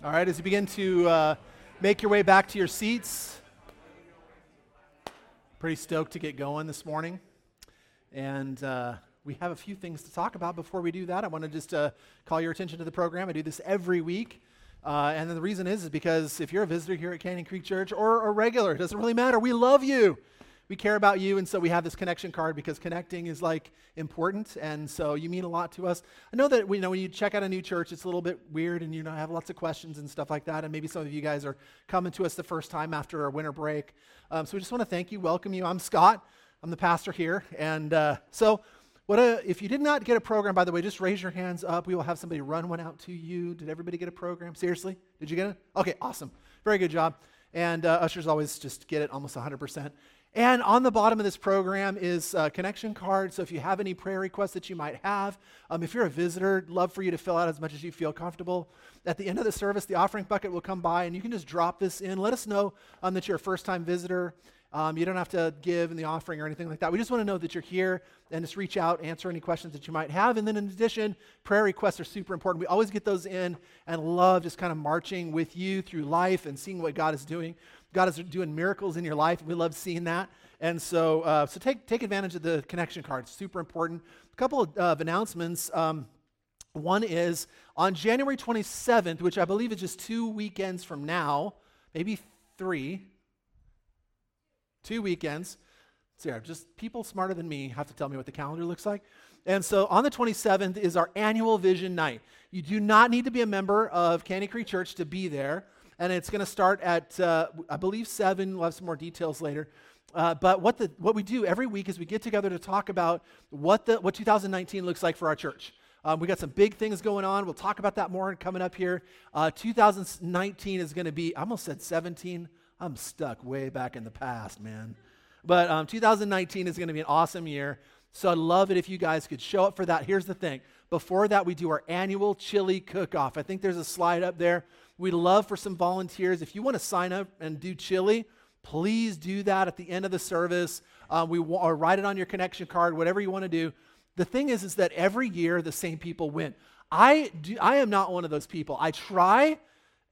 All right, as you begin to uh, make your way back to your seats, pretty stoked to get going this morning. And uh, we have a few things to talk about. Before we do that, I want to just uh, call your attention to the program. I do this every week. Uh, and the reason is, is because if you're a visitor here at Canyon Creek Church or a regular, it doesn't really matter. We love you we care about you, and so we have this connection card because connecting is like important, and so you mean a lot to us. I know that you know when you check out a new church, it's a little bit weird, and you know have lots of questions and stuff like that. And maybe some of you guys are coming to us the first time after our winter break. Um, so we just want to thank you, welcome you. I'm Scott. I'm the pastor here, and uh, so. What a, if you did not get a program, by the way, just raise your hands up. We will have somebody run one out to you. Did everybody get a program? Seriously? Did you get it? Okay, awesome. Very good job. And uh, ushers always just get it almost 100%. And on the bottom of this program is a connection card. So if you have any prayer requests that you might have, um, if you're a visitor, love for you to fill out as much as you feel comfortable. At the end of the service, the offering bucket will come by and you can just drop this in. Let us know um, that you're a first time visitor. Um, you don't have to give in the offering or anything like that. We just want to know that you're here and just reach out, answer any questions that you might have. And then, in addition, prayer requests are super important. We always get those in and love just kind of marching with you through life and seeing what God is doing. God is doing miracles in your life. We love seeing that. And so, uh, so take, take advantage of the connection card. It's super important. A couple of, announcements. Um, one is on January 27th, which I believe is just two weekends from now, maybe three, two weekends. So, just people smarter than me have to tell me what the calendar looks like. And so on the 27th is our annual vision night. You do not need to be a member of Canyon Creek Church to be there and it's going to start at, uh, I believe, 7. We'll have some more details later. Uh, but what, the, what we do every week is we get together to talk about what, the, what 2019 looks like for our church. Um, we got some big things going on. We'll talk about that more coming up here. Uh, 2019 is going to be, I almost said 17. I'm stuck way back in the past, man. But um, 2019 is going to be an awesome year. So I'd love it if you guys could show up for that. Here's the thing before that, we do our annual chili cook off. I think there's a slide up there. We'd love for some volunteers. If you want to sign up and do chili, please do that at the end of the service. Uh, we or write it on your connection card, whatever you want to do. The thing is, is that every year the same people win. I do, I am not one of those people. I try,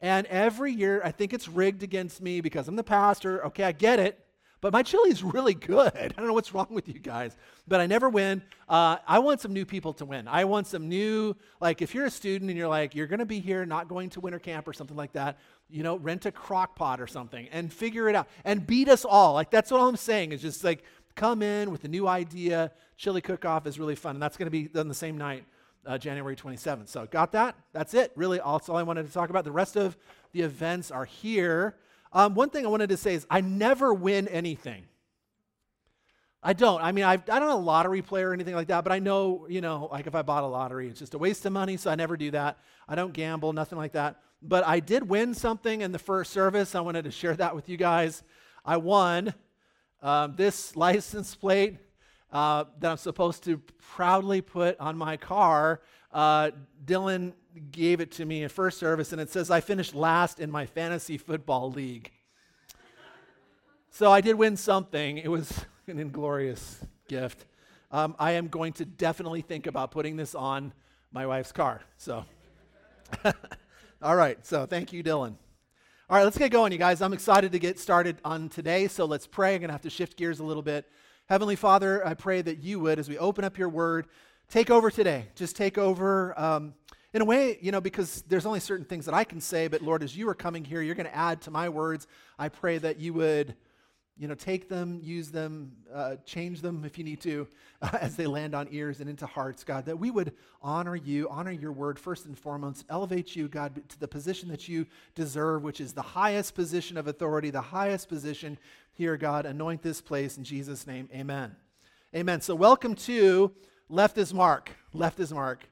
and every year I think it's rigged against me because I'm the pastor. Okay, I get it. But my chili is really good. I don't know what's wrong with you guys, but I never win. Uh, I want some new people to win. I want some new, like if you're a student and you're like, you're going to be here, not going to winter camp or something like that, you know, rent a crock pot or something and figure it out and beat us all. Like that's what I'm saying is just like come in with a new idea. Chili cook off is really fun. And that's going to be on the same night. Uh, January 27th. So, got that? That's it. Really, that's all I wanted to talk about. The rest of the events are here. Um, one thing I wanted to say is I never win anything. I don't. I mean, I've, I don't a lottery player or anything like that, but I know, you know, like if I bought a lottery, it's just a waste of money, so I never do that. I don't gamble, nothing like that. But I did win something in the first service. I wanted to share that with you guys. I won um, this license plate uh, that I'm supposed to proudly put on my car. Uh, Dylan gave it to me in first service, and it says, I finished last in my fantasy football league. so I did win something. It was an inglorious gift. Um, I am going to definitely think about putting this on my wife's car. So, all right. So, thank you, Dylan. All right, let's get going, you guys. I'm excited to get started on today. So, let's pray. I'm going to have to shift gears a little bit. Heavenly Father, I pray that you would, as we open up your word, take over today. Just take over. Um, in a way, you know, because there's only certain things that I can say, but Lord, as you are coming here, you're going to add to my words. I pray that you would, you know, take them, use them, uh, change them if you need to, uh, as they land on ears and into hearts, God, that we would honor you, honor your word first and foremost, elevate you, God, to the position that you deserve, which is the highest position of authority, the highest position here, God. Anoint this place in Jesus' name. Amen. Amen. So, welcome to Left is Mark. Left is Mark.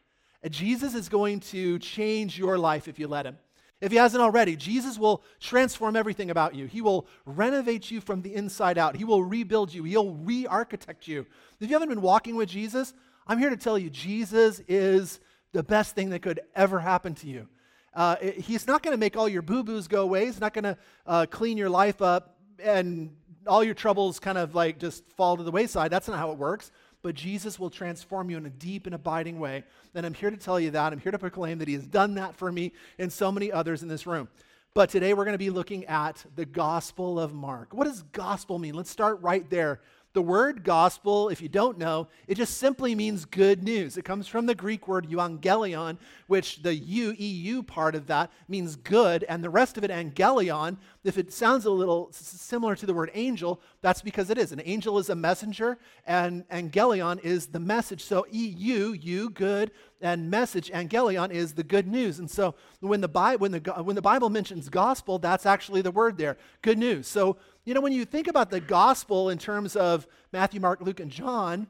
Jesus is going to change your life if you let him. If he hasn't already, Jesus will transform everything about you. He will renovate you from the inside out. He will rebuild you. He'll re architect you. If you haven't been walking with Jesus, I'm here to tell you Jesus is the best thing that could ever happen to you. Uh, he's not going to make all your boo boos go away. He's not going to uh, clean your life up and all your troubles kind of like just fall to the wayside. That's not how it works. But Jesus will transform you in a deep and abiding way. And I'm here to tell you that. I'm here to proclaim that He has done that for me and so many others in this room. But today we're going to be looking at the Gospel of Mark. What does gospel mean? Let's start right there the word gospel, if you don't know, it just simply means good news. It comes from the Greek word euangelion, which the U, EU part of that means good, and the rest of it, angelion, if it sounds a little similar to the word angel, that's because it is. An angel is a messenger, and angelion is the message. So EU, you, good, and message, angelion, is the good news. And so when the, Bi- when, the, when the Bible mentions gospel, that's actually the word there, good news. So you know, when you think about the gospel in terms of Matthew, Mark, Luke, and John,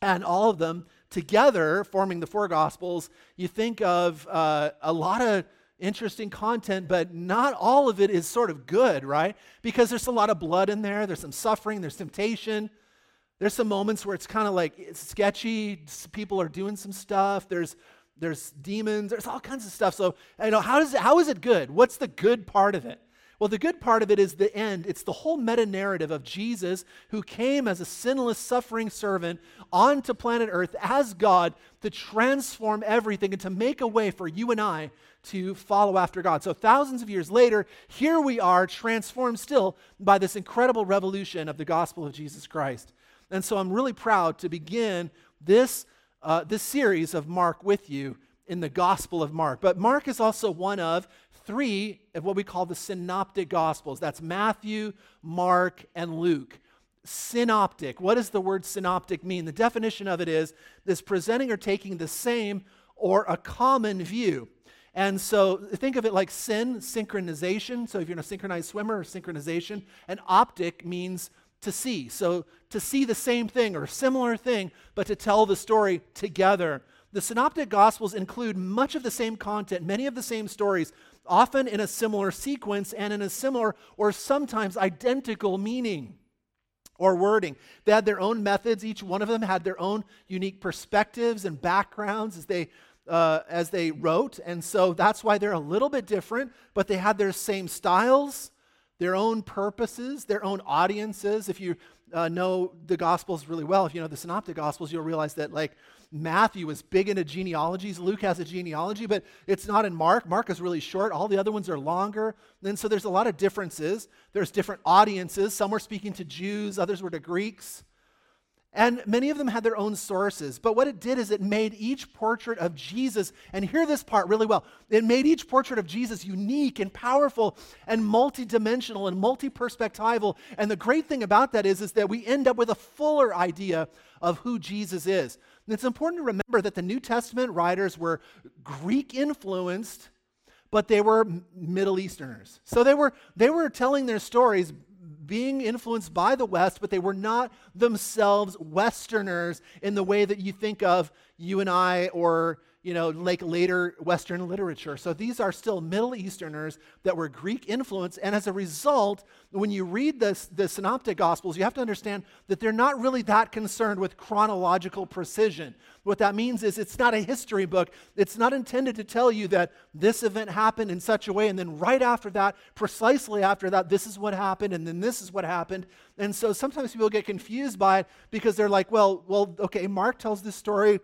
and all of them together forming the four gospels, you think of uh, a lot of interesting content, but not all of it is sort of good, right? Because there's a lot of blood in there, there's some suffering, there's temptation. There's some moments where it's kind of like sketchy. People are doing some stuff. There's there's demons. There's all kinds of stuff. So you know how does it, how is it good? What's the good part of it? Well, the good part of it is the end. It's the whole meta narrative of Jesus who came as a sinless, suffering servant onto planet Earth as God to transform everything and to make a way for you and I to follow after God. So, thousands of years later, here we are, transformed still by this incredible revolution of the gospel of Jesus Christ. And so, I'm really proud to begin this, uh, this series of Mark with you in the Gospel of Mark. But Mark is also one of three of what we call the synoptic gospels. That's Matthew, Mark, and Luke. Synoptic. What does the word synoptic mean? The definition of it is this presenting or taking the same or a common view. And so think of it like syn, synchronization. So if you're a synchronized swimmer or synchronization, and optic means to see. So to see the same thing or similar thing, but to tell the story together. The synoptic gospels include much of the same content, many of the same stories, often in a similar sequence and in a similar or sometimes identical meaning or wording. They had their own methods. Each one of them had their own unique perspectives and backgrounds as they uh, as they wrote, and so that's why they're a little bit different. But they had their same styles, their own purposes, their own audiences. If you uh, know the Gospels really well, if you know the Synoptic Gospels, you'll realize that like Matthew is big into genealogies. Luke has a genealogy, but it's not in Mark. Mark is really short. All the other ones are longer. And so there's a lot of differences. There's different audiences. Some were speaking to Jews, others were to Greeks. And many of them had their own sources. But what it did is it made each portrait of Jesus, and hear this part really well, it made each portrait of Jesus unique and powerful and multidimensional and multi-perspectival. And the great thing about that is, is that we end up with a fuller idea of who Jesus is. And it's important to remember that the New Testament writers were Greek influenced, but they were Middle Easterners. So they were, they were telling their stories being influenced by the West, but they were not themselves Westerners in the way that you think of you and I or you know, like later Western literature. So these are still Middle Easterners that were Greek influenced. And as a result, when you read this, the Synoptic Gospels, you have to understand that they're not really that concerned with chronological precision. What that means is it's not a history book. It's not intended to tell you that this event happened in such a way, and then right after that, precisely after that, this is what happened, and then this is what happened. And so sometimes people get confused by it because they're like, well, well, okay, Mark tells this story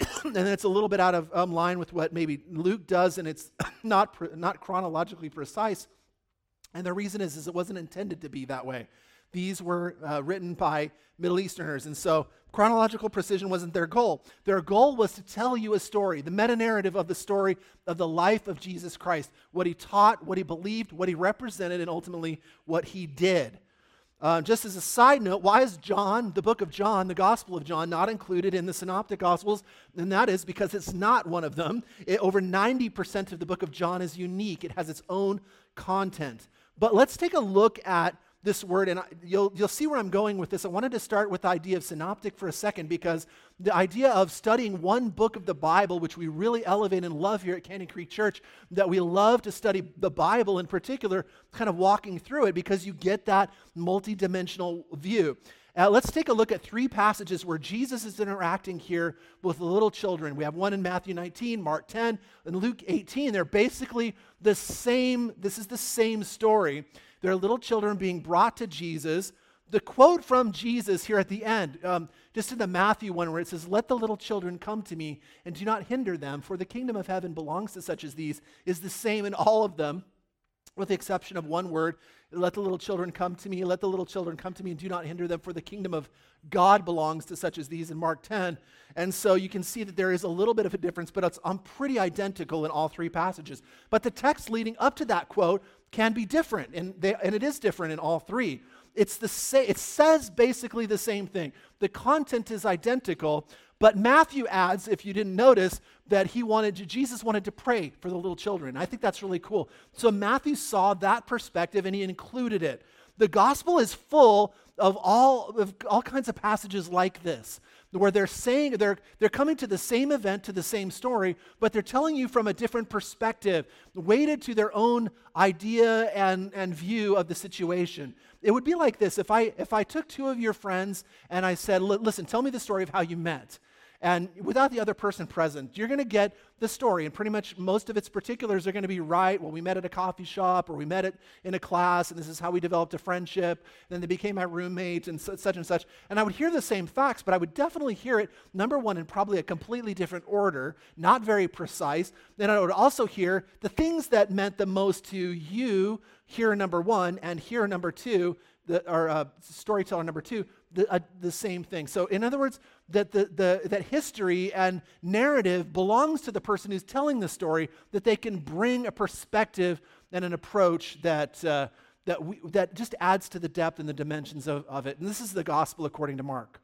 and it's a little bit out of um, line with what maybe Luke does, and it's not, not chronologically precise. And the reason is, is it wasn't intended to be that way. These were uh, written by Middle Easterners, and so chronological precision wasn't their goal. Their goal was to tell you a story, the meta narrative of the story of the life of Jesus Christ, what he taught, what he believed, what he represented, and ultimately what he did. Uh, just as a side note, why is John, the book of John, the Gospel of John, not included in the Synoptic Gospels? And that is because it's not one of them. It, over 90% of the book of John is unique, it has its own content. But let's take a look at this word, and you'll, you'll see where I'm going with this. I wanted to start with the idea of synoptic for a second because the idea of studying one book of the Bible, which we really elevate and love here at Canyon Creek Church, that we love to study the Bible in particular, kind of walking through it because you get that multidimensional view. Uh, let's take a look at three passages where Jesus is interacting here with little children. We have one in Matthew 19, Mark 10, and Luke 18. They're basically the same, this is the same story. There are little children being brought to Jesus. the quote from Jesus here at the end, um, just in the Matthew one, where it says, Let the little children come to me and do not hinder them, for the kingdom of heaven belongs to such as these, is the same in all of them, with the exception of one word. Let the little children come to me, let the little children come to me and do not hinder them, for the kingdom of God belongs to such as these in Mark 10. And so you can see that there is a little bit of a difference, but it's um, pretty identical in all three passages. But the text leading up to that quote can be different, and, they, and it is different in all three. It's the same, it says basically the same thing. The content is identical, but Matthew adds, if you didn't notice, that he wanted to, Jesus wanted to pray for the little children. I think that's really cool. So Matthew saw that perspective and he included it. The gospel is full of all, of all kinds of passages like this where they're saying they're, they're coming to the same event to the same story but they're telling you from a different perspective weighted to their own idea and, and view of the situation it would be like this if i if i took two of your friends and i said listen tell me the story of how you met and without the other person present, you're going to get the story. And pretty much most of its particulars are going to be right. Well, we met at a coffee shop or we met it in a class, and this is how we developed a friendship. Then they became my roommate and such and such. And I would hear the same facts, but I would definitely hear it, number one, in probably a completely different order, not very precise. Then I would also hear the things that meant the most to you here, number one, and here, number two, the, or uh, storyteller number two, the, uh, the same thing. So, in other words, that, the, the, that history and narrative belongs to the person who's telling the story, that they can bring a perspective and an approach that, uh, that, we, that just adds to the depth and the dimensions of, of it. And this is the gospel according to Mark.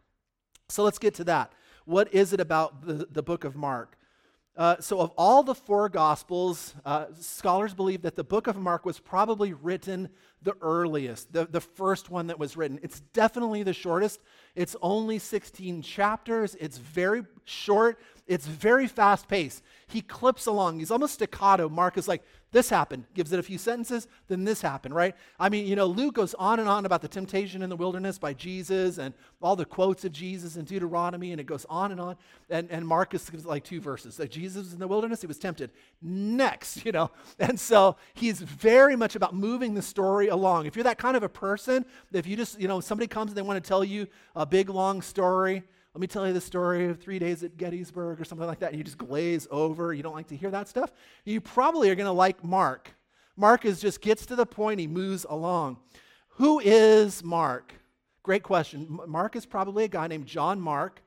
So, let's get to that. What is it about the, the book of Mark? Uh, so, of all the four Gospels, uh, scholars believe that the book of Mark was probably written the earliest, the, the first one that was written. It's definitely the shortest. It's only 16 chapters. It's very short. It's very fast paced. He clips along. He's almost staccato. Mark is like, this happened, gives it a few sentences, then this happened, right? I mean, you know, Luke goes on and on about the temptation in the wilderness by Jesus and all the quotes of Jesus in Deuteronomy, and it goes on and on. And, and Marcus gives like two verses. Like Jesus in the wilderness, he was tempted. Next, you know. And so he's very much about moving the story along. If you're that kind of a person, if you just, you know, somebody comes and they want to tell you a big long story, let me tell you the story of three days at Gettysburg or something like that, and you just glaze over, you don't like to hear that stuff, you probably are going to like Mark. Mark is just gets to the point, he moves along. Who is Mark? Great question. Mark is probably a guy named John Mark,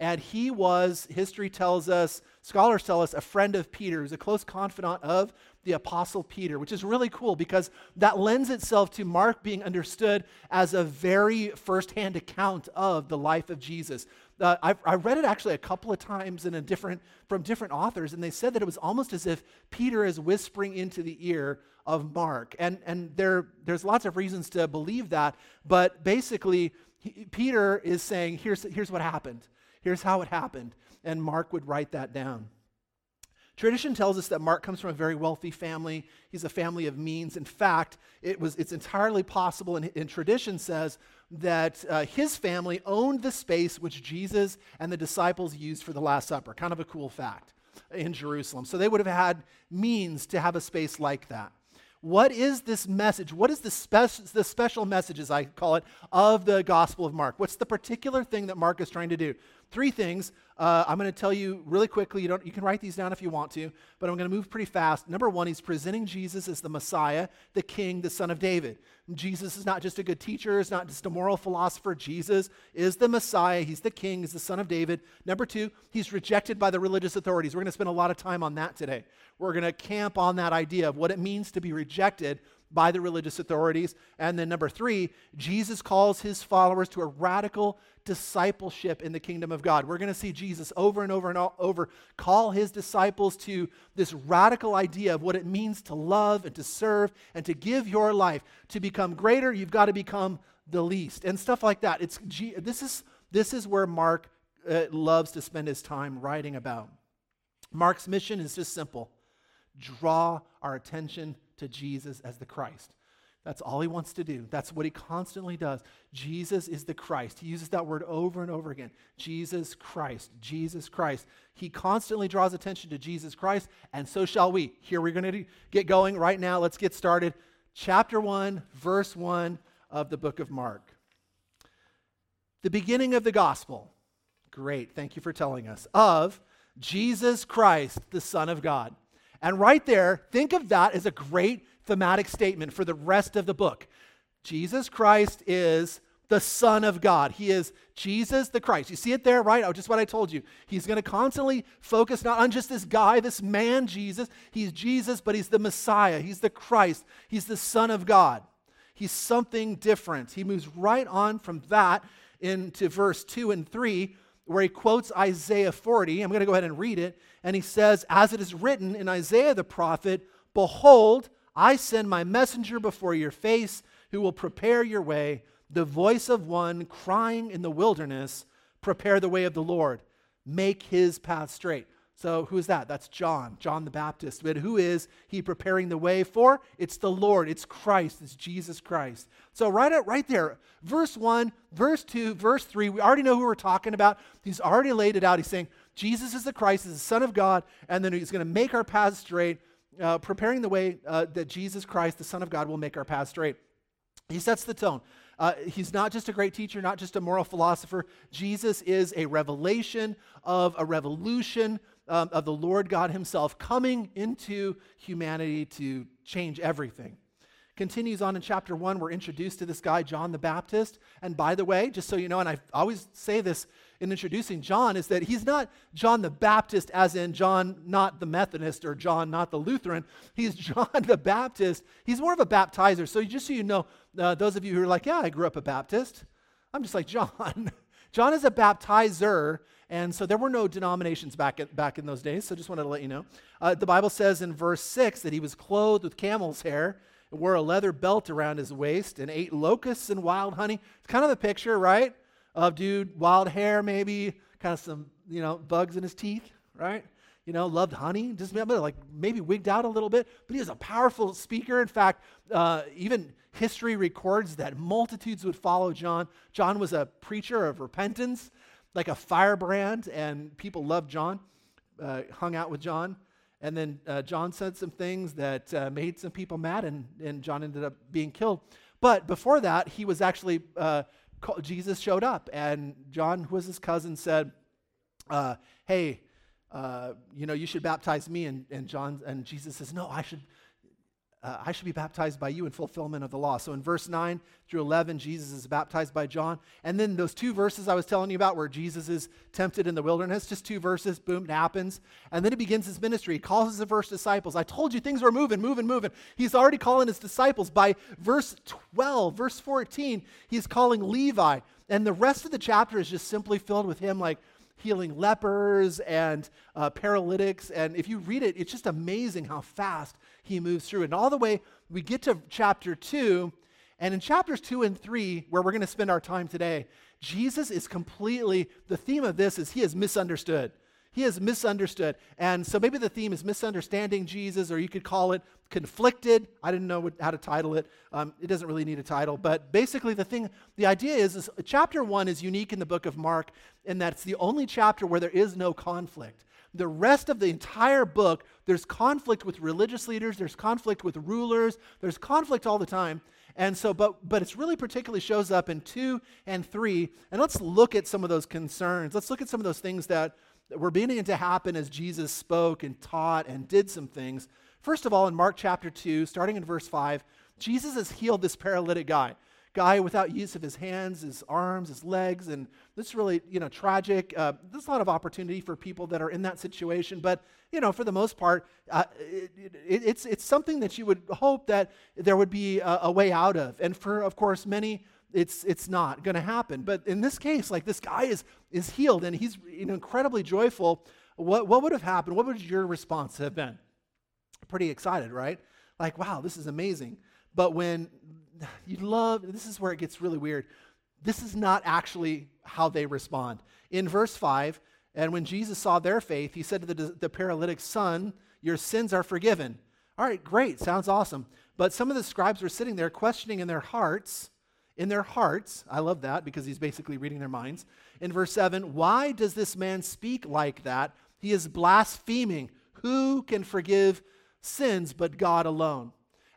and he was, history tells us, scholars tell us, a friend of Peter. He's a close confidant of the Apostle Peter, which is really cool because that lends itself to Mark being understood as a very firsthand account of the life of Jesus. Uh, I've, I read it actually a couple of times in a different, from different authors, and they said that it was almost as if Peter is whispering into the ear of Mark. And, and there, there's lots of reasons to believe that, but basically, he, Peter is saying, here's, here's what happened. Here's how it happened. And Mark would write that down. Tradition tells us that Mark comes from a very wealthy family. He's a family of means. In fact, it was, it's entirely possible, and, and tradition says that uh, his family owned the space which Jesus and the disciples used for the Last Supper. Kind of a cool fact in Jerusalem. So they would have had means to have a space like that. What is this message? What is the, spe- the special message, as I call it, of the Gospel of Mark? What's the particular thing that Mark is trying to do? Three things. Uh, I'm going to tell you really quickly. You, don't, you can write these down if you want to, but I'm going to move pretty fast. Number one, he's presenting Jesus as the Messiah, the King, the Son of David. Jesus is not just a good teacher, is not just a moral philosopher. Jesus is the Messiah. He's the King, he's the Son of David. Number two, he's rejected by the religious authorities. We're going to spend a lot of time on that today. We're going to camp on that idea of what it means to be rejected by the religious authorities. And then number three, Jesus calls his followers to a radical discipleship in the kingdom of God. We're going to see Jesus over and over and over call his disciples to this radical idea of what it means to love and to serve and to give your life. To become greater, you've got to become the least and stuff like that. It's, this, is, this is where Mark uh, loves to spend his time writing about. Mark's mission is just simple draw our attention to Jesus as the Christ. That's all he wants to do. That's what he constantly does. Jesus is the Christ. He uses that word over and over again. Jesus Christ. Jesus Christ. He constantly draws attention to Jesus Christ, and so shall we. Here we're going to get going right now. Let's get started. Chapter 1, verse 1 of the book of Mark. the beginning of the gospel. Great, thank you for telling us. Of Jesus Christ, the Son of God. And right there, think of that as a great thematic statement for the rest of the book. Jesus Christ is the Son of God. He is Jesus the Christ. You see it there, right? Oh, just what I told you. He's going to constantly focus not on just this guy, this man, Jesus. He's Jesus, but he's the Messiah. He's the Christ. He's the Son of God. He's something different. He moves right on from that into verse 2 and 3, where he quotes Isaiah 40. I'm going to go ahead and read it. And he says, As it is written in Isaiah the prophet, Behold, I send my messenger before your face who will prepare your way, the voice of one crying in the wilderness, Prepare the way of the Lord, make his path straight. So, who is that? That's John, John the Baptist. But who is he preparing the way for? It's the Lord, it's Christ, it's Jesus Christ. So, right, at, right there, verse 1, verse 2, verse 3, we already know who we're talking about. He's already laid it out. He's saying, Jesus is the Christ, is the Son of God, and then he's going to make our paths straight, uh, preparing the way uh, that Jesus Christ, the Son of God, will make our paths straight. He sets the tone. Uh, he's not just a great teacher, not just a moral philosopher. Jesus is a revelation of a revolution um, of the Lord God Himself coming into humanity to change everything. Continues on in chapter one, we're introduced to this guy, John the Baptist. And by the way, just so you know, and I always say this in introducing John, is that he's not John the Baptist, as in John, not the Methodist, or John, not the Lutheran. He's John the Baptist. He's more of a baptizer. So just so you know, uh, those of you who are like, yeah, I grew up a Baptist, I'm just like John. John is a baptizer, and so there were no denominations back, at, back in those days, so just wanted to let you know. Uh, the Bible says in verse 6 that he was clothed with camel's hair and wore a leather belt around his waist and ate locusts and wild honey. It's kind of the picture, right? Of dude, wild hair, maybe, kind of some, you know, bugs in his teeth, right? You know, loved honey, just like maybe wigged out a little bit, but he was a powerful speaker. In fact, uh, even history records that multitudes would follow John. John was a preacher of repentance, like a firebrand, and people loved John, uh, hung out with John. And then uh, John said some things that uh, made some people mad, and, and John ended up being killed. But before that, he was actually, uh, called, Jesus showed up, and John, who was his cousin, said, uh, Hey, uh, you know, you should baptize me. And, and, John, and Jesus says, No, I should, uh, I should be baptized by you in fulfillment of the law. So in verse 9 through 11, Jesus is baptized by John. And then those two verses I was telling you about where Jesus is tempted in the wilderness, just two verses, boom, it happens. And then he begins his ministry. He calls his first disciples. I told you things were moving, moving, moving. He's already calling his disciples. By verse 12, verse 14, he's calling Levi. And the rest of the chapter is just simply filled with him like, healing lepers and uh, paralytics. And if you read it, it's just amazing how fast he moves through. And all the way, we get to chapter 2. And in chapters 2 and 3, where we're going to spend our time today, Jesus is completely, the theme of this is he is misunderstood. He is misunderstood. And so maybe the theme is misunderstanding Jesus, or you could call it conflicted. I didn't know what, how to title it. Um, it doesn't really need a title. But basically, the thing, the idea is, is chapter one is unique in the book of Mark in that it's the only chapter where there is no conflict. The rest of the entire book, there's conflict with religious leaders, there's conflict with rulers, there's conflict all the time. And so, but, but it's really particularly shows up in two and three. And let's look at some of those concerns. Let's look at some of those things that were beginning to happen as Jesus spoke and taught and did some things. First of all, in Mark chapter 2, starting in verse 5, Jesus has healed this paralytic guy, guy without use of his hands, his arms, his legs, and this is really, you know, tragic. Uh, there's a lot of opportunity for people that are in that situation, but, you know, for the most part, uh, it, it, it's, it's something that you would hope that there would be a, a way out of. And for, of course, many it's, it's not going to happen. But in this case, like this guy is, is healed and he's you know, incredibly joyful. What, what would have happened? What would your response have been? Pretty excited, right? Like, wow, this is amazing. But when you love, this is where it gets really weird. This is not actually how they respond. In verse 5, and when Jesus saw their faith, he said to the, the paralytic son, Your sins are forgiven. All right, great, sounds awesome. But some of the scribes were sitting there questioning in their hearts, in their hearts. I love that because he's basically reading their minds. In verse 7, why does this man speak like that? He is blaspheming. Who can forgive sins but God alone?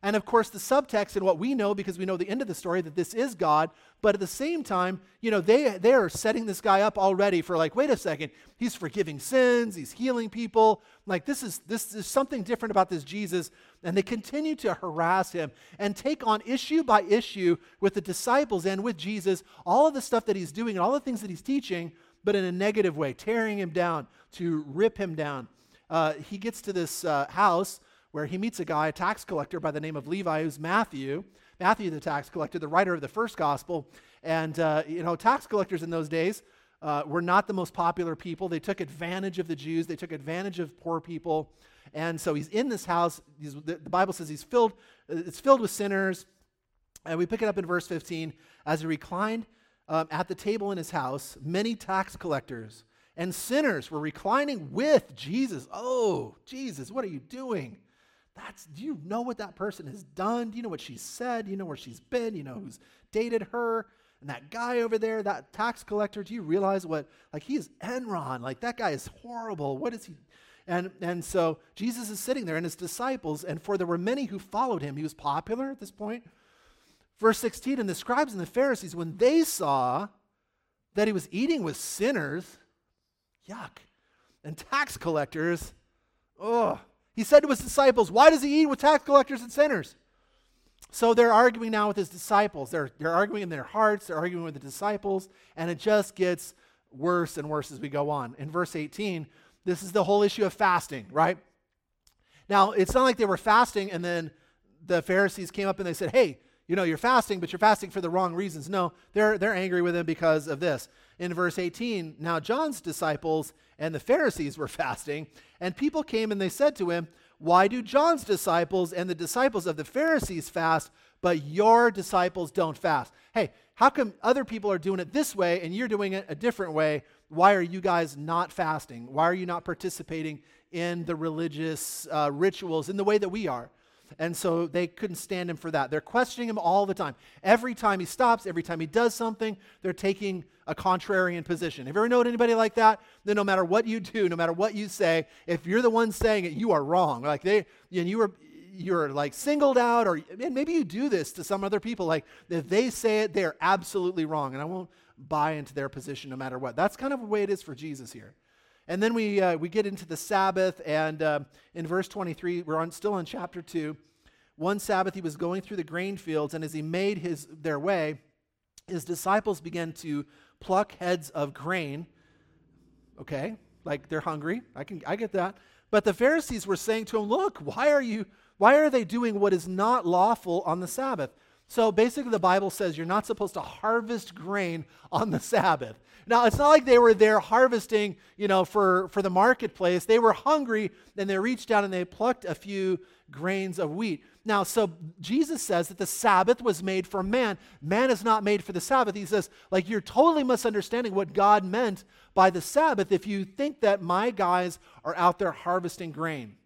And of course, the subtext and what we know, because we know the end of the story, that this is God. But at the same time, you know, they, they are setting this guy up already for like, wait a second, he's forgiving sins, he's healing people. Like, this is, this is something different about this Jesus. And they continue to harass him and take on issue by issue with the disciples and with Jesus all of the stuff that he's doing and all the things that he's teaching, but in a negative way, tearing him down, to rip him down. Uh, he gets to this uh, house where he meets a guy, a tax collector by the name of Levi, who's Matthew. Matthew, the tax collector, the writer of the first gospel. And, uh, you know, tax collectors in those days uh, were not the most popular people. They took advantage of the Jews, they took advantage of poor people. And so he's in this house. The Bible says he's filled, it's filled with sinners. And we pick it up in verse 15. As he reclined um, at the table in his house, many tax collectors and sinners were reclining with Jesus. Oh, Jesus, what are you doing? That's, do you know what that person has done? Do you know what she said? Do you know where she's been? You know who's dated her? And that guy over there, that tax collector, do you realize what, like, he is Enron. Like, that guy is horrible. What is he? And, and so Jesus is sitting there and his disciples, and for there were many who followed him. He was popular at this point. Verse 16, and the scribes and the Pharisees, when they saw that he was eating with sinners, yuck, and tax collectors, oh, he said to his disciples, Why does he eat with tax collectors and sinners? So they're arguing now with his disciples. They're, they're arguing in their hearts, they're arguing with the disciples, and it just gets worse and worse as we go on. In verse 18, this is the whole issue of fasting, right? Now, it's not like they were fasting and then the Pharisees came up and they said, Hey, you know, you're fasting, but you're fasting for the wrong reasons. No, they're, they're angry with him because of this. In verse 18, now John's disciples and the Pharisees were fasting, and people came and they said to him, Why do John's disciples and the disciples of the Pharisees fast, but your disciples don't fast? Hey, how come other people are doing it this way and you're doing it a different way? Why are you guys not fasting? Why are you not participating in the religious uh, rituals in the way that we are? And so they couldn't stand him for that. They're questioning him all the time. Every time he stops, every time he does something, they're taking a contrarian position. Have you ever known anybody like that? Then no matter what you do, no matter what you say, if you're the one saying it, you are wrong. Like they, and you were, you're like singled out, or and maybe you do this to some other people. Like if they say it, they are absolutely wrong, and I won't buy into their position no matter what. That's kind of the way it is for Jesus here. And then we, uh, we get into the Sabbath, and uh, in verse 23, we're on, still on chapter 2. One Sabbath, he was going through the grain fields, and as he made his, their way, his disciples began to pluck heads of grain. Okay, like they're hungry. I, can, I get that. But the Pharisees were saying to him, Look, why are you, why are they doing what is not lawful on the Sabbath? So basically, the Bible says you're not supposed to harvest grain on the Sabbath. Now, it's not like they were there harvesting, you know, for, for the marketplace. They were hungry, and they reached down and they plucked a few grains of wheat. Now, so Jesus says that the Sabbath was made for man. Man is not made for the Sabbath. He says, like, you're totally misunderstanding what God meant by the Sabbath if you think that my guys are out there harvesting grain.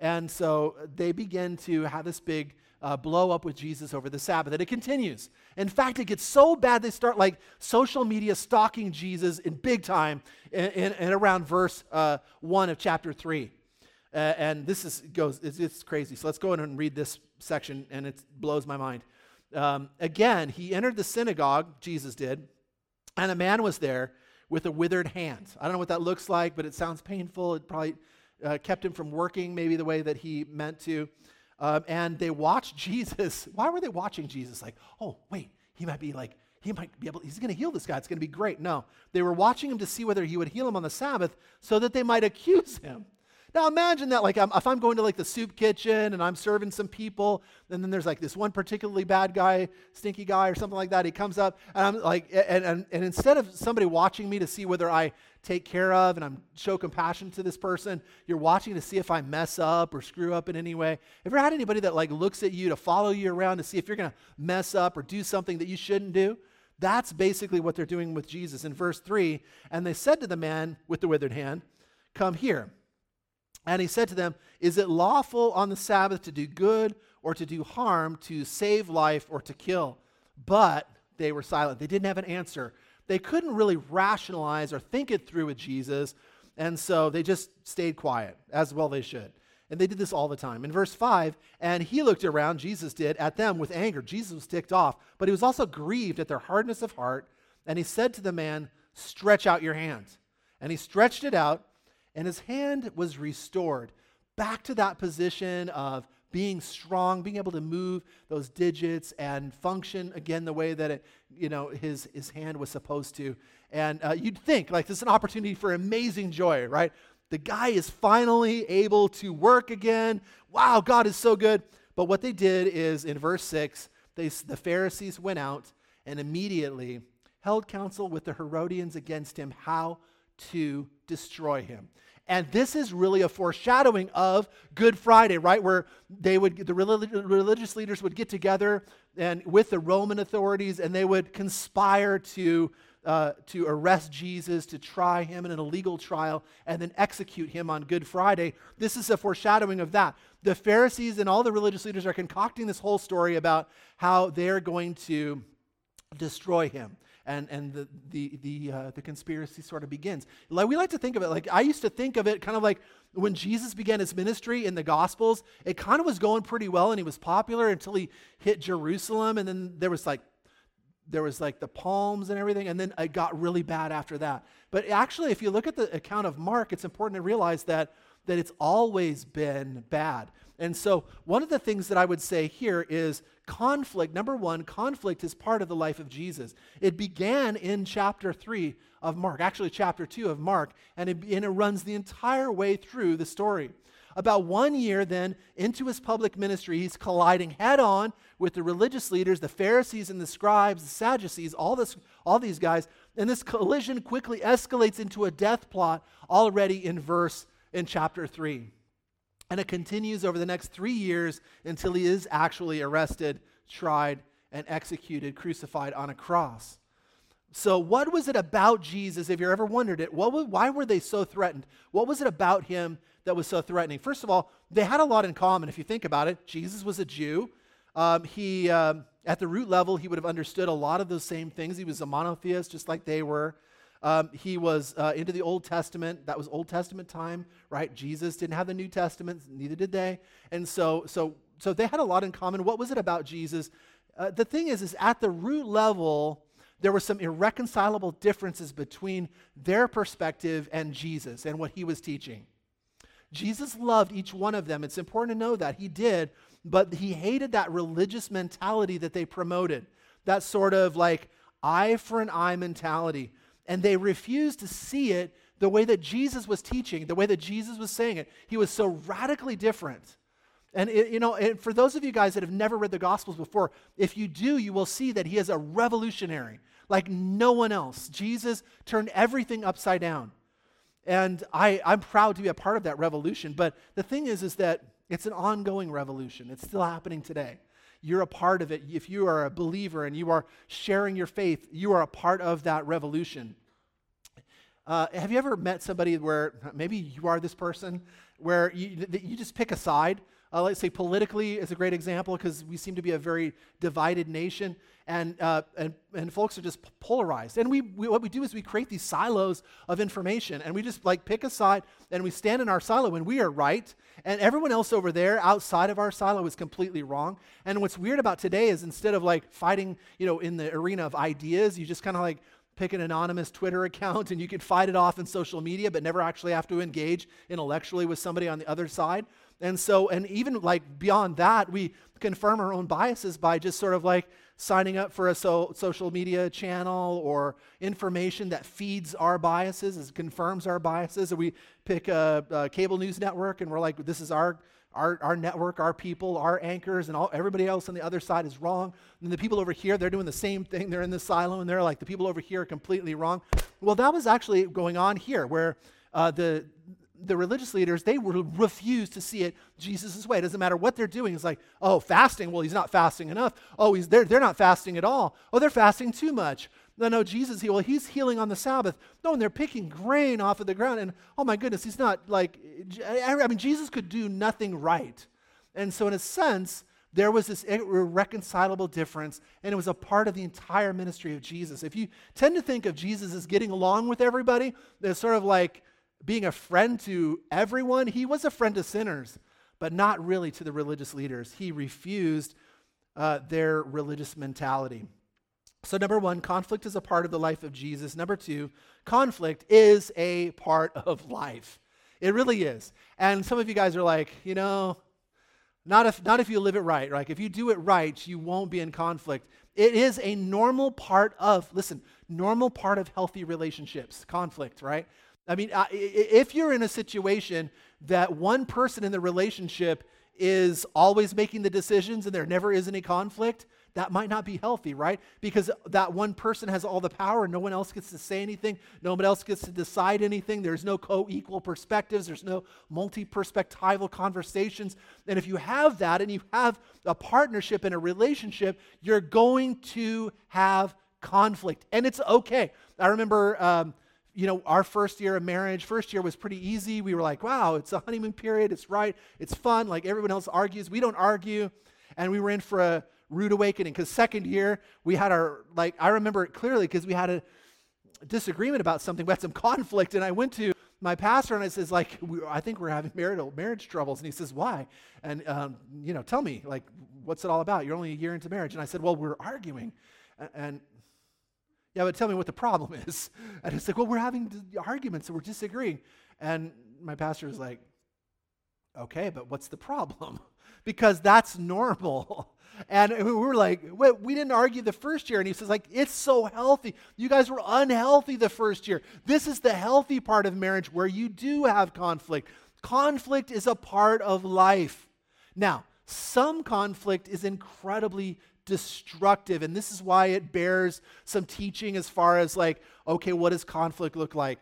And so they begin to have this big uh, blow up with Jesus over the Sabbath. And it continues. In fact, it gets so bad they start like social media stalking Jesus in big time in, in, in around verse uh, 1 of chapter 3. Uh, and this is goes it's, it's, crazy. So let's go in and read this section, and it blows my mind. Um, again, he entered the synagogue, Jesus did, and a man was there with a withered hand. I don't know what that looks like, but it sounds painful. It probably uh, kept him from working maybe the way that he meant to. Um, and they watched Jesus. Why were they watching Jesus? Like, oh, wait, he might be like, he might be able, he's going to heal this guy. It's going to be great. No, they were watching him to see whether he would heal him on the Sabbath so that they might accuse him. Now imagine that, like, I'm, if I'm going to like the soup kitchen and I'm serving some people, and then there's like this one particularly bad guy, stinky guy, or something like that. He comes up, and I'm like, and, and, and instead of somebody watching me to see whether I take care of and I'm show compassion to this person, you're watching to see if I mess up or screw up in any way. Have you ever had anybody that like looks at you to follow you around to see if you're going to mess up or do something that you shouldn't do? That's basically what they're doing with Jesus in verse 3. And they said to the man with the withered hand, Come here. And he said to them, Is it lawful on the Sabbath to do good or to do harm, to save life or to kill? But they were silent. They didn't have an answer. They couldn't really rationalize or think it through with Jesus. And so they just stayed quiet, as well they should. And they did this all the time. In verse 5, and he looked around, Jesus did, at them with anger. Jesus was ticked off, but he was also grieved at their hardness of heart. And he said to the man, Stretch out your hand. And he stretched it out, and his hand was restored back to that position of being strong, being able to move those digits and function again the way that it, you know, his, his hand was supposed to. And uh, you'd think, like, this is an opportunity for amazing joy, right? The guy is finally able to work again. Wow, God is so good. But what they did is in verse 6, they, the Pharisees went out and immediately held counsel with the Herodians against him how to destroy him. And this is really a foreshadowing of Good Friday, right? Where they would, the religious leaders would get together and with the Roman authorities and they would conspire to, uh, to arrest Jesus, to try him in an illegal trial, and then execute him on Good Friday. This is a foreshadowing of that. The Pharisees and all the religious leaders are concocting this whole story about how they're going to destroy him and, and the, the, the, uh, the conspiracy sort of begins. Like, we like to think of it like I used to think of it kind of like when Jesus began his ministry in the Gospels, it kind of was going pretty well and he was popular until he hit Jerusalem. And then there was like, there was like the palms and everything, and then it got really bad after that. But actually, if you look at the account of Mark, it's important to realize that, that it's always been bad. And so, one of the things that I would say here is conflict. Number one, conflict is part of the life of Jesus. It began in chapter three of Mark, actually, chapter two of Mark, and it, and it runs the entire way through the story. About one year then into his public ministry, he's colliding head on with the religious leaders, the Pharisees and the scribes, the Sadducees, all, this, all these guys. And this collision quickly escalates into a death plot already in verse in chapter 3. And it continues over the next three years until he is actually arrested, tried, and executed, crucified on a cross. So, what was it about Jesus, if you ever wondered it? What, why were they so threatened? What was it about him that was so threatening? First of all, they had a lot in common. If you think about it, Jesus was a Jew. Um, he, um, at the root level, he would have understood a lot of those same things. He was a monotheist, just like they were. Um, he was uh, into the Old Testament. That was Old Testament time, right? Jesus didn't have the New Testament, neither did they. And so, so, so they had a lot in common. What was it about Jesus? Uh, the thing is, is at the root level, there were some irreconcilable differences between their perspective and Jesus and what he was teaching. Jesus loved each one of them. It's important to know that he did, but he hated that religious mentality that they promoted. That sort of like eye for an eye mentality and they refused to see it the way that Jesus was teaching, the way that Jesus was saying it. He was so radically different. And it, you know, and for those of you guys that have never read the Gospels before, if you do, you will see that he is a revolutionary, like no one else. Jesus turned everything upside down. And I, I'm proud to be a part of that revolution. But the thing is, is that it's an ongoing revolution. It's still happening today. You're a part of it. If you are a believer and you are sharing your faith, you are a part of that revolution. Uh, have you ever met somebody where maybe you are this person where you, you just pick a side? Uh, let's say politically is a great example because we seem to be a very divided nation and, uh, and, and folks are just polarized. And we, we, what we do is we create these silos of information and we just like pick a side and we stand in our silo and we are right and everyone else over there outside of our silo is completely wrong. And what's weird about today is instead of like fighting, you know, in the arena of ideas, you just kind of like pick an anonymous Twitter account and you can fight it off in social media, but never actually have to engage intellectually with somebody on the other side. And so, and even like beyond that, we confirm our own biases by just sort of like signing up for a so, social media channel or information that feeds our biases, it confirms our biases. Or we pick a, a cable news network and we're like, this is our our, our network, our people, our anchors, and all, everybody else on the other side is wrong. And the people over here, they're doing the same thing. They're in the silo, and they're like, the people over here are completely wrong. Well, that was actually going on here, where uh, the, the religious leaders, they refuse to see it Jesus' way. It doesn't matter what they're doing. It's like, oh, fasting. Well, he's not fasting enough. Oh, he's, they're, they're not fasting at all. Oh, they're fasting too much. No, no, Jesus, he, well, he's healing on the Sabbath. No, and they're picking grain off of the ground. And oh my goodness, he's not like, I mean, Jesus could do nothing right. And so, in a sense, there was this irreconcilable difference, and it was a part of the entire ministry of Jesus. If you tend to think of Jesus as getting along with everybody, as sort of like being a friend to everyone, he was a friend to sinners. but not really to the religious leaders. He refused uh, their religious mentality. So, number one, conflict is a part of the life of Jesus. Number two, conflict is a part of life. It really is. And some of you guys are like, you know, not if, not if you live it right. Like, if you do it right, you won't be in conflict. It is a normal part of, listen, normal part of healthy relationships, conflict, right? I mean, if you're in a situation that one person in the relationship is always making the decisions and there never is any conflict, that might not be healthy, right? Because that one person has all the power and no one else gets to say anything. No one else gets to decide anything. There's no co equal perspectives. There's no multi perspectival conversations. And if you have that and you have a partnership and a relationship, you're going to have conflict. And it's okay. I remember. Um, you know, our first year of marriage, first year was pretty easy. We were like, wow, it's a honeymoon period. It's right. It's fun. Like everyone else argues. We don't argue. And we were in for a, rude awakening because second year we had our like i remember it clearly because we had a disagreement about something we had some conflict and i went to my pastor and i says like i think we're having marital marriage troubles and he says why? And um, you know tell me like what's it all about? You're only a year into marriage. And i said well we're arguing and, and yeah but tell me what the problem is. And he's like well we're having arguments and we're disagreeing. And my pastor is like okay but what's the problem because that's normal and we were like, we didn't argue the first year. And he says, like, it's so healthy. You guys were unhealthy the first year. This is the healthy part of marriage where you do have conflict. Conflict is a part of life. Now, some conflict is incredibly destructive, and this is why it bears some teaching as far as like, okay, what does conflict look like?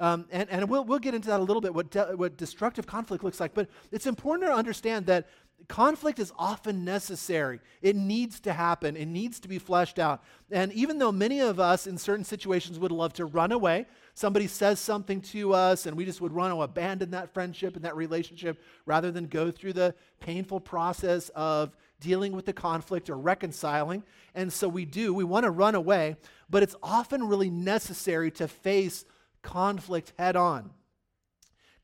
Um, and and we'll, we'll get into that a little bit, what, de- what destructive conflict looks like. But it's important to understand that conflict is often necessary. It needs to happen, it needs to be fleshed out. And even though many of us in certain situations would love to run away, somebody says something to us and we just would want to abandon that friendship and that relationship rather than go through the painful process of dealing with the conflict or reconciling. And so we do, we want to run away, but it's often really necessary to face conflict head on.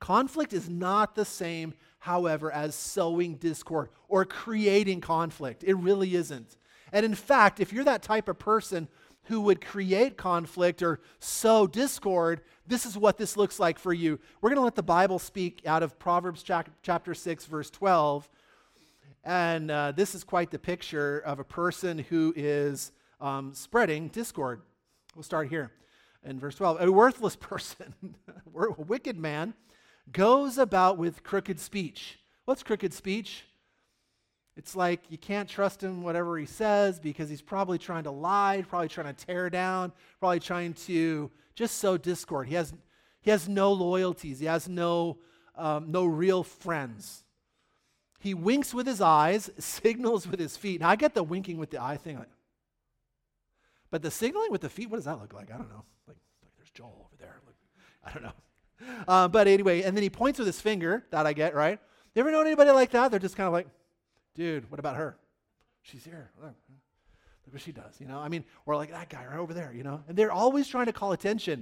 Conflict is not the same however, as sowing discord or creating conflict. It really isn't. And in fact, if you're that type of person who would create conflict or sow discord, this is what this looks like for you. We're going to let the Bible speak out of Proverbs chapter 6, verse 12. And uh, this is quite the picture of a person who is um, spreading discord. We'll start here in verse 12. A worthless person, a wicked man, goes about with crooked speech. What's crooked speech? It's like you can't trust him, whatever he says, because he's probably trying to lie, probably trying to tear down, probably trying to just sow discord. He has, he has no loyalties, he has no, um, no real friends. He winks with his eyes, signals with his feet. Now, I get the winking with the eye thing, but the signaling with the feet, what does that look like? I don't know. Like, like there's Joel over there. I don't know. Uh, but anyway, and then he points with his finger, that I get, right? You ever know anybody like that? They're just kind of like, dude, what about her? She's here. Look, look what she does, you know? I mean, or like that guy right over there, you know? And they're always trying to call attention.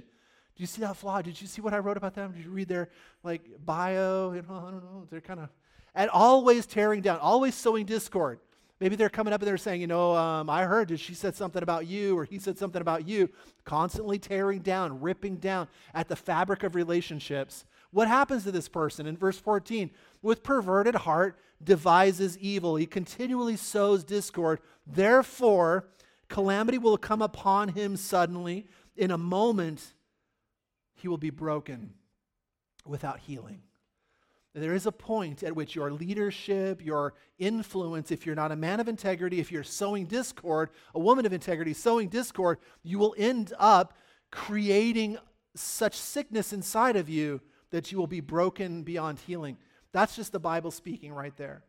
Do you see that flaw? Did you see what I wrote about them? Did you read their like bio? You know, I don't know. They're kind of, and always tearing down, always sowing discord. Maybe they're coming up and they're saying, you know, um, I heard that she said something about you or he said something about you, constantly tearing down, ripping down at the fabric of relationships. What happens to this person? In verse 14, with perverted heart devises evil. He continually sows discord. Therefore, calamity will come upon him suddenly. In a moment, he will be broken without healing. There is a point at which your leadership, your influence, if you're not a man of integrity, if you're sowing discord, a woman of integrity sowing discord, you will end up creating such sickness inside of you that you will be broken beyond healing. That's just the Bible speaking right there.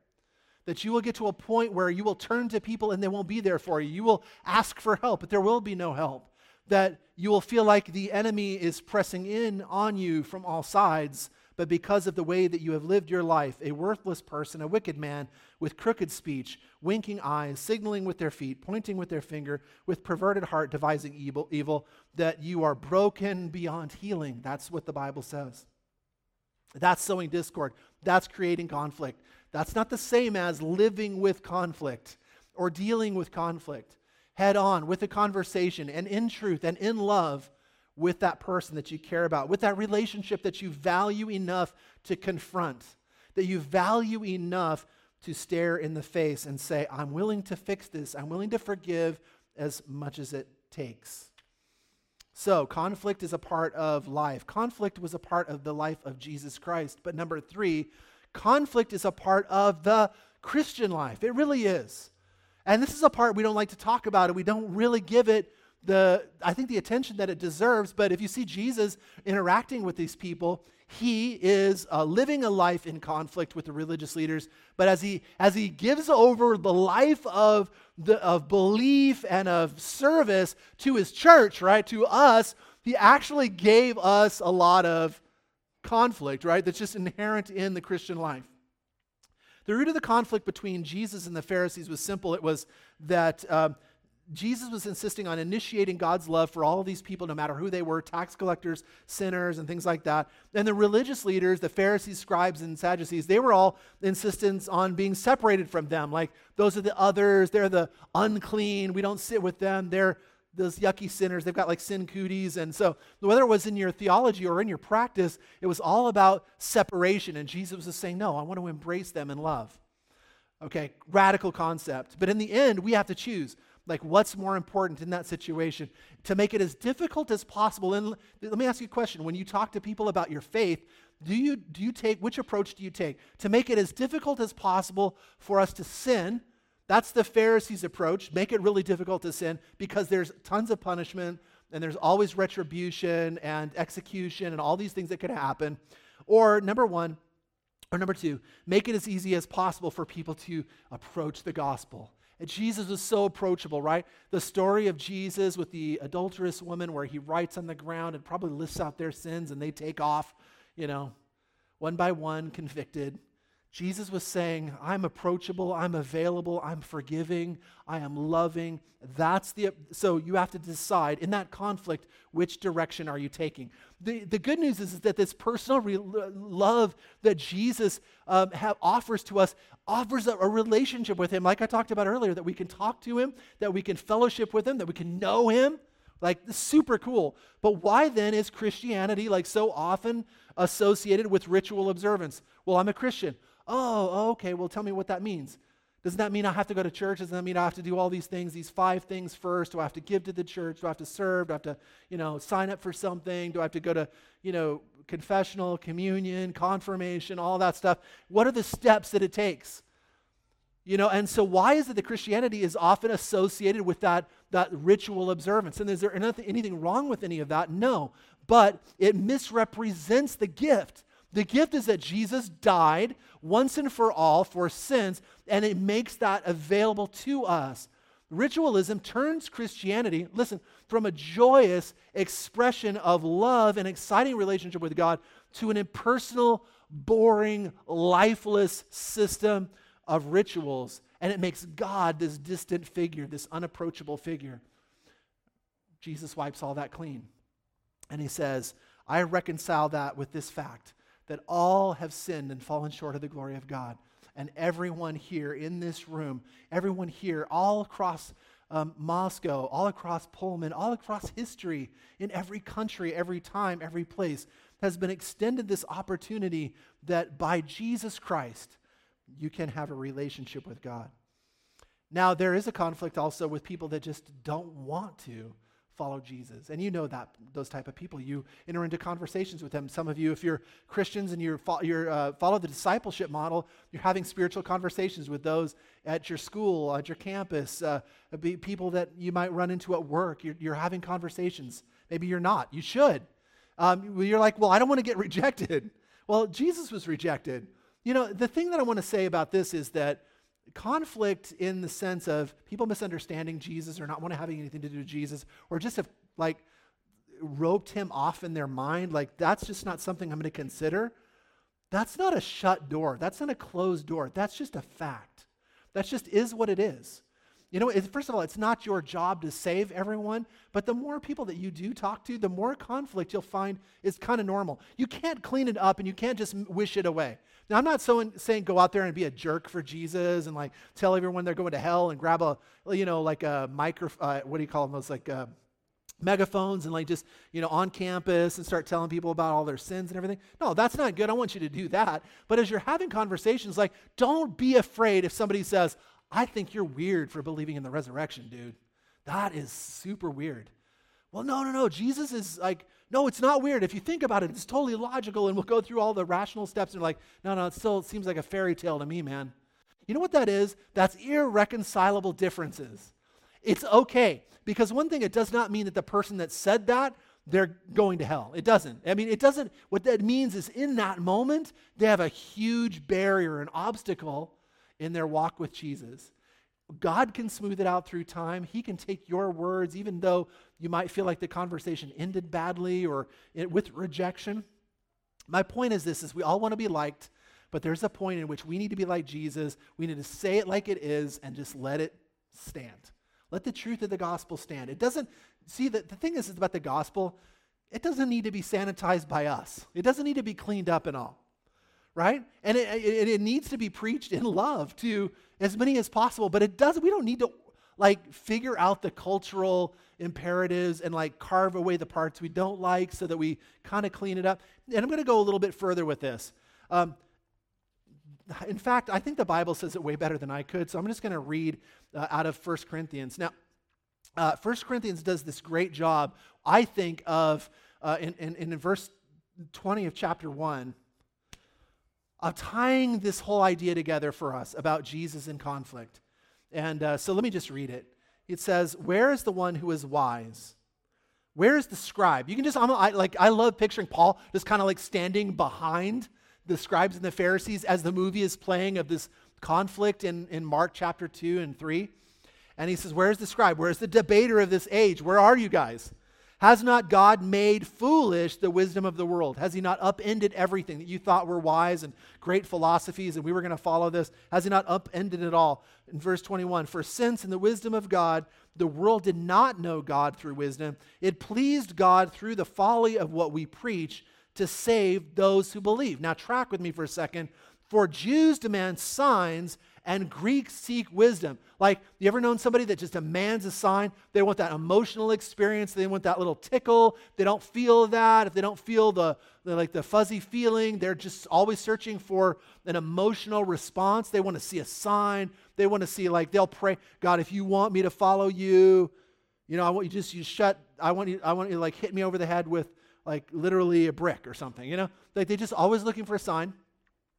That you will get to a point where you will turn to people and they won't be there for you. You will ask for help, but there will be no help. That you will feel like the enemy is pressing in on you from all sides but because of the way that you have lived your life, a worthless person, a wicked man with crooked speech, winking eyes, signaling with their feet, pointing with their finger, with perverted heart, devising evil, evil, that you are broken beyond healing. That's what the Bible says. That's sowing discord. That's creating conflict. That's not the same as living with conflict or dealing with conflict head on with a conversation and in truth and in love with that person that you care about, with that relationship that you value enough to confront, that you value enough to stare in the face and say, I'm willing to fix this, I'm willing to forgive as much as it takes. So, conflict is a part of life. Conflict was a part of the life of Jesus Christ. But number three, conflict is a part of the Christian life. It really is. And this is a part we don't like to talk about, and we don't really give it the, I think, the attention that it deserves. But if you see Jesus interacting with these people, he is uh, living a life in conflict with the religious leaders. But as he, as he gives over the life of, the, of belief and of service to his church, right, to us, he actually gave us a lot of conflict, right, that's just inherent in the Christian life. The root of the conflict between Jesus and the Pharisees was simple. It was that. Um, Jesus was insisting on initiating God's love for all these people, no matter who they were tax collectors, sinners, and things like that. And the religious leaders, the Pharisees, scribes, and Sadducees, they were all insistent on being separated from them. Like, those are the others, they're the unclean, we don't sit with them, they're those yucky sinners. They've got like sin cooties. And so, whether it was in your theology or in your practice, it was all about separation. And Jesus was saying, No, I want to embrace them in love. Okay, radical concept. But in the end, we have to choose like what's more important in that situation? To make it as difficult as possible and let me ask you a question. When you talk to people about your faith do you do you take which approach do you take? To make it as difficult as possible for us to sin that's the pharisees approach. Make it really difficult to sin because there's tons of punishment and there's always retribution and execution and all these things that could happen. Or number one or number two make it as easy as possible for people to approach the gospel and Jesus was so approachable, right? The story of Jesus with the adulterous woman, where he writes on the ground and probably lists out their sins and they take off, you know, one by one, convicted. Jesus was saying, I'm approachable, I'm available, I'm forgiving, I am loving. That's the so you have to decide in that conflict which direction are you taking. The, the good news is, is that this personal re- love that Jesus um, have, offers to us offers a, a relationship with him, like I talked about earlier, that we can talk to him, that we can fellowship with him, that we can know him. Like, super cool. But why then is Christianity like so often associated with ritual observance? Well, I'm a Christian. Oh, okay. Well, tell me what that means. Doesn't that mean I have to go to church? Doesn't that mean I have to do all these things, these five things first? Do I have to give to the church? Do I have to serve? Do I have to, you know, sign up for something? Do I have to go to, you know, confessional, communion, confirmation, all that stuff? What are the steps that it takes? You know, and so why is it that Christianity is often associated with that, that ritual observance? And is there anything, anything wrong with any of that? No. But it misrepresents the gift. The gift is that Jesus died once and for all for sins, and it makes that available to us. Ritualism turns Christianity, listen, from a joyous expression of love and exciting relationship with God to an impersonal, boring, lifeless system of rituals. And it makes God this distant figure, this unapproachable figure. Jesus wipes all that clean. And he says, I reconcile that with this fact that all have sinned and fallen short of the glory of God. And everyone here in this room, everyone here, all across um, Moscow, all across Pullman, all across history, in every country, every time, every place, has been extended this opportunity that by Jesus Christ, you can have a relationship with God. Now, there is a conflict also with people that just don't want to follow Jesus. And you know that those type of people. You enter into conversations with them. Some of you, if you're Christians and you're, fo- uh, follow the discipleship model, you're having spiritual conversations with those at your school, at your campus, uh, people that you might run into at work. You're, you're having conversations. Maybe you're not. You should. Um, you're like, well, I don't want to get rejected. Well, Jesus was rejected. You know, the thing that I want to say about this is that conflict in the sense of people misunderstanding Jesus or not want to having anything to do with Jesus or just have like roped him off in their mind, like that's just not something I'm going to consider. That's not a shut door. That's not a closed door. That's just a fact. That just is what it is. You know, first of all, it's not your job to save everyone, but the more people that you do talk to, the more conflict you'll find is kind of normal. You can't clean it up and you can't just wish it away. Now, I'm not so in, saying go out there and be a jerk for Jesus and like tell everyone they're going to hell and grab a, you know, like a micro, uh, what do you call them? Those like uh, megaphones and like just, you know, on campus and start telling people about all their sins and everything. No, that's not good. I want you to do that. But as you're having conversations, like, don't be afraid if somebody says, I think you're weird for believing in the resurrection, dude. That is super weird. Well, no, no, no. Jesus is like, no, it's not weird. If you think about it, it's totally logical, and we'll go through all the rational steps. And like, no, no, it still seems like a fairy tale to me, man. You know what that is? That's irreconcilable differences. It's okay because one thing, it does not mean that the person that said that they're going to hell. It doesn't. I mean, it doesn't. What that means is in that moment, they have a huge barrier, an obstacle in their walk with Jesus. God can smooth it out through time. He can take your words, even though you might feel like the conversation ended badly or it, with rejection. My point is this is we all want to be liked, but there's a point in which we need to be like Jesus. We need to say it like it is and just let it stand. Let the truth of the gospel stand. It doesn't see that the thing is about the gospel, it doesn't need to be sanitized by us. It doesn't need to be cleaned up and all right? And it, it, it, needs to be preached in love to as many as possible, but it doesn't, we don't need to like figure out the cultural imperatives and like carve away the parts we don't like so that we kind of clean it up. And I'm going to go a little bit further with this. Um, in fact, I think the Bible says it way better than I could, so I'm just going to read uh, out of 1 Corinthians. Now, uh, 1 Corinthians does this great job, I think, of uh, in, in, in verse 20 of chapter 1 of tying this whole idea together for us about Jesus in conflict. And uh, so let me just read it. It says, Where is the one who is wise? Where is the scribe? You can just, I'm, I, like, I love picturing Paul just kind of like standing behind the scribes and the Pharisees as the movie is playing of this conflict in, in Mark chapter 2 and 3. And he says, Where's the scribe? Where's the debater of this age? Where are you guys? Has not God made foolish the wisdom of the world? Has He not upended everything that you thought were wise and great philosophies and we were going to follow this? Has He not upended it all? In verse 21, for since in the wisdom of God, the world did not know God through wisdom, it pleased God through the folly of what we preach to save those who believe. Now, track with me for a second. For Jews demand signs and Greeks seek wisdom. Like, you ever known somebody that just demands a sign? They want that emotional experience. They want that little tickle. They don't feel that. If they don't feel the, the like the fuzzy feeling, they're just always searching for an emotional response. They want to see a sign. They want to see like they'll pray, God, if you want me to follow you, you know, I want you just you shut. I want you. I want you to like hit me over the head with like literally a brick or something. You know, like they just always looking for a sign.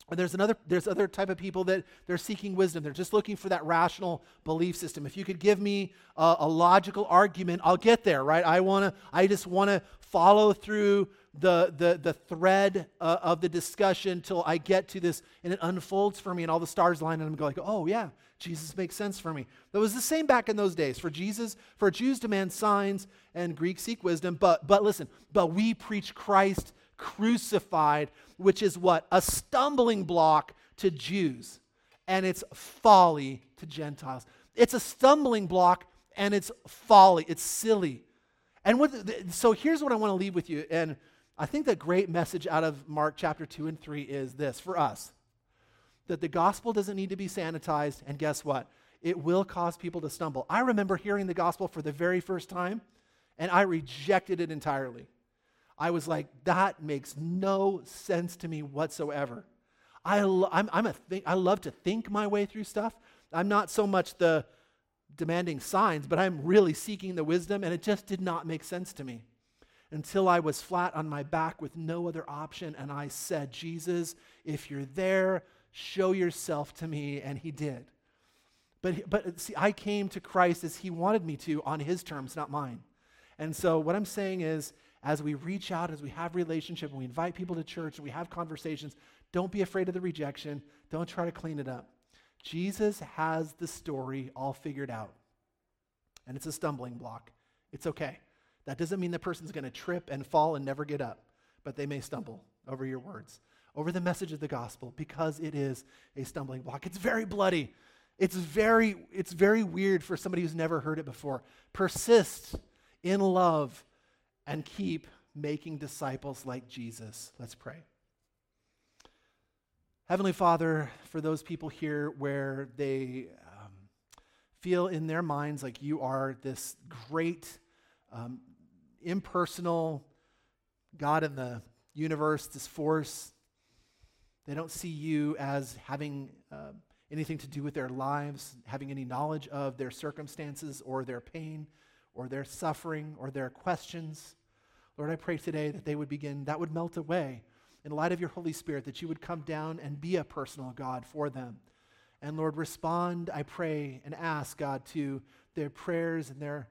And there's another there's other type of people that they're seeking wisdom. They're just looking for that rational belief system. If you could give me a, a logical argument, I'll get there, right? I want to I just want to follow through the the the thread uh, of the discussion till I get to this and it unfolds for me and all the stars line and I'm going, "Oh yeah, Jesus makes sense for me." That was the same back in those days. For Jesus, for Jews demand signs and Greeks seek wisdom, but but listen, but we preach Christ crucified, which is what? A stumbling block to Jews, and it's folly to Gentiles. It's a stumbling block and it's folly, it's silly. And so here's what I want to leave with you. And I think the great message out of Mark chapter 2 and 3 is this for us that the gospel doesn't need to be sanitized. And guess what? It will cause people to stumble. I remember hearing the gospel for the very first time, and I rejected it entirely. I was like, that makes no sense to me whatsoever. I, lo- I'm, I'm a th- I love to think my way through stuff. I'm not so much the demanding signs, but I'm really seeking the wisdom, and it just did not make sense to me until I was flat on my back with no other option. And I said, Jesus, if you're there, show yourself to me. And he did. But, but see, I came to Christ as he wanted me to on his terms, not mine. And so what I'm saying is, as we reach out, as we have relationship, and we invite people to church, and we have conversations, don't be afraid of the rejection. Don't try to clean it up. Jesus has the story all figured out. And it's a stumbling block. It's okay. That doesn't mean the person's going to trip and fall and never get up, but they may stumble over your words, over the message of the gospel, because it is a stumbling block. It's very bloody. It's very, it's very weird for somebody who's never heard it before. Persist in love and keep making disciples like Jesus. Let's pray. Heavenly Father, for those people here where they um, feel in their minds like you are this great, um, impersonal God in the universe, this force, they don't see you as having uh, anything to do with their lives, having any knowledge of their circumstances or their pain or their suffering or their questions. Lord, I pray today that they would begin, that would melt away in light of your Holy Spirit, that you would come down and be a personal God for them. And Lord, respond, I pray, and ask, God, to their prayers and their,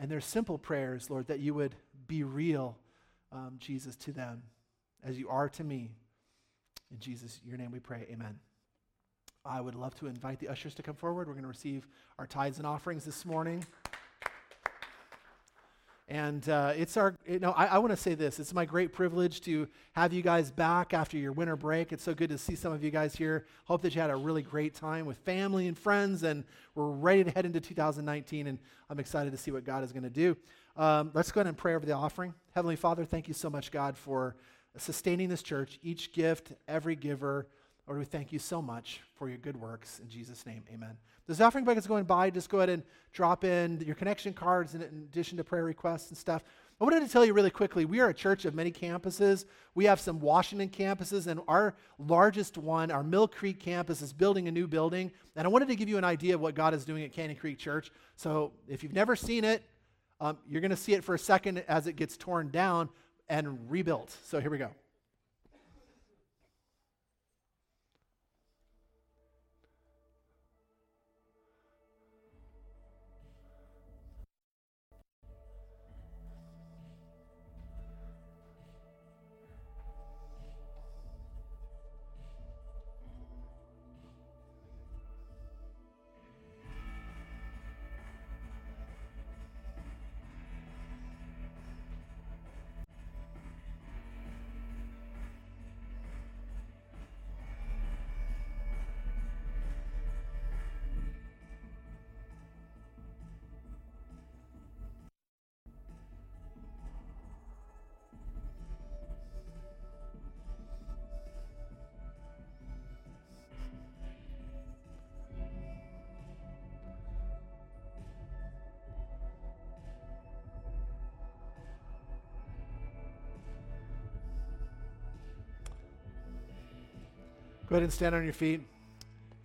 and their simple prayers, Lord, that you would be real, um, Jesus, to them as you are to me. In Jesus, your name we pray. Amen. I would love to invite the ushers to come forward. We're going to receive our tithes and offerings this morning. And uh, it's our, you know, I, I want to say this. It's my great privilege to have you guys back after your winter break. It's so good to see some of you guys here. Hope that you had a really great time with family and friends, and we're ready to head into 2019. And I'm excited to see what God is going to do. Um, let's go ahead and pray over the offering. Heavenly Father, thank you so much, God, for sustaining this church, each gift, every giver. Lord, we thank you so much for your good works. In Jesus' name, amen. This offering bucket is going by. Just go ahead and drop in your connection cards in addition to prayer requests and stuff. I wanted to tell you really quickly we are a church of many campuses. We have some Washington campuses, and our largest one, our Mill Creek campus, is building a new building. And I wanted to give you an idea of what God is doing at Canyon Creek Church. So if you've never seen it, um, you're going to see it for a second as it gets torn down and rebuilt. So here we go. Go ahead and stand on your feet.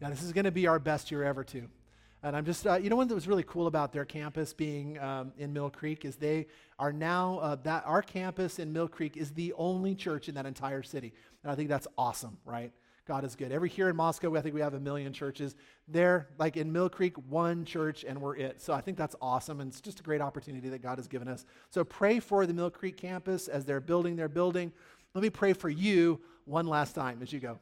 Yeah, this is going to be our best year ever, too. And I'm just, uh, you know, one that was really cool about their campus being um, in Mill Creek is they are now, uh, that our campus in Mill Creek is the only church in that entire city. And I think that's awesome, right? God is good. Every here in Moscow, I think we have a million churches. There, like in Mill Creek, one church and we're it. So I think that's awesome. And it's just a great opportunity that God has given us. So pray for the Mill Creek campus as they're building their building. Let me pray for you one last time as you go.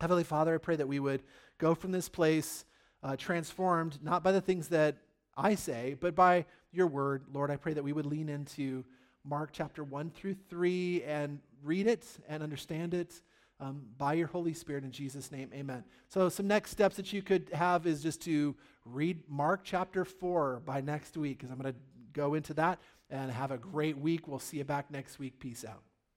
Heavenly Father, I pray that we would go from this place uh, transformed, not by the things that I say, but by your word. Lord, I pray that we would lean into Mark chapter 1 through 3 and read it and understand it um, by your Holy Spirit in Jesus' name. Amen. So, some next steps that you could have is just to read Mark chapter 4 by next week, because I'm going to go into that and have a great week. We'll see you back next week. Peace out.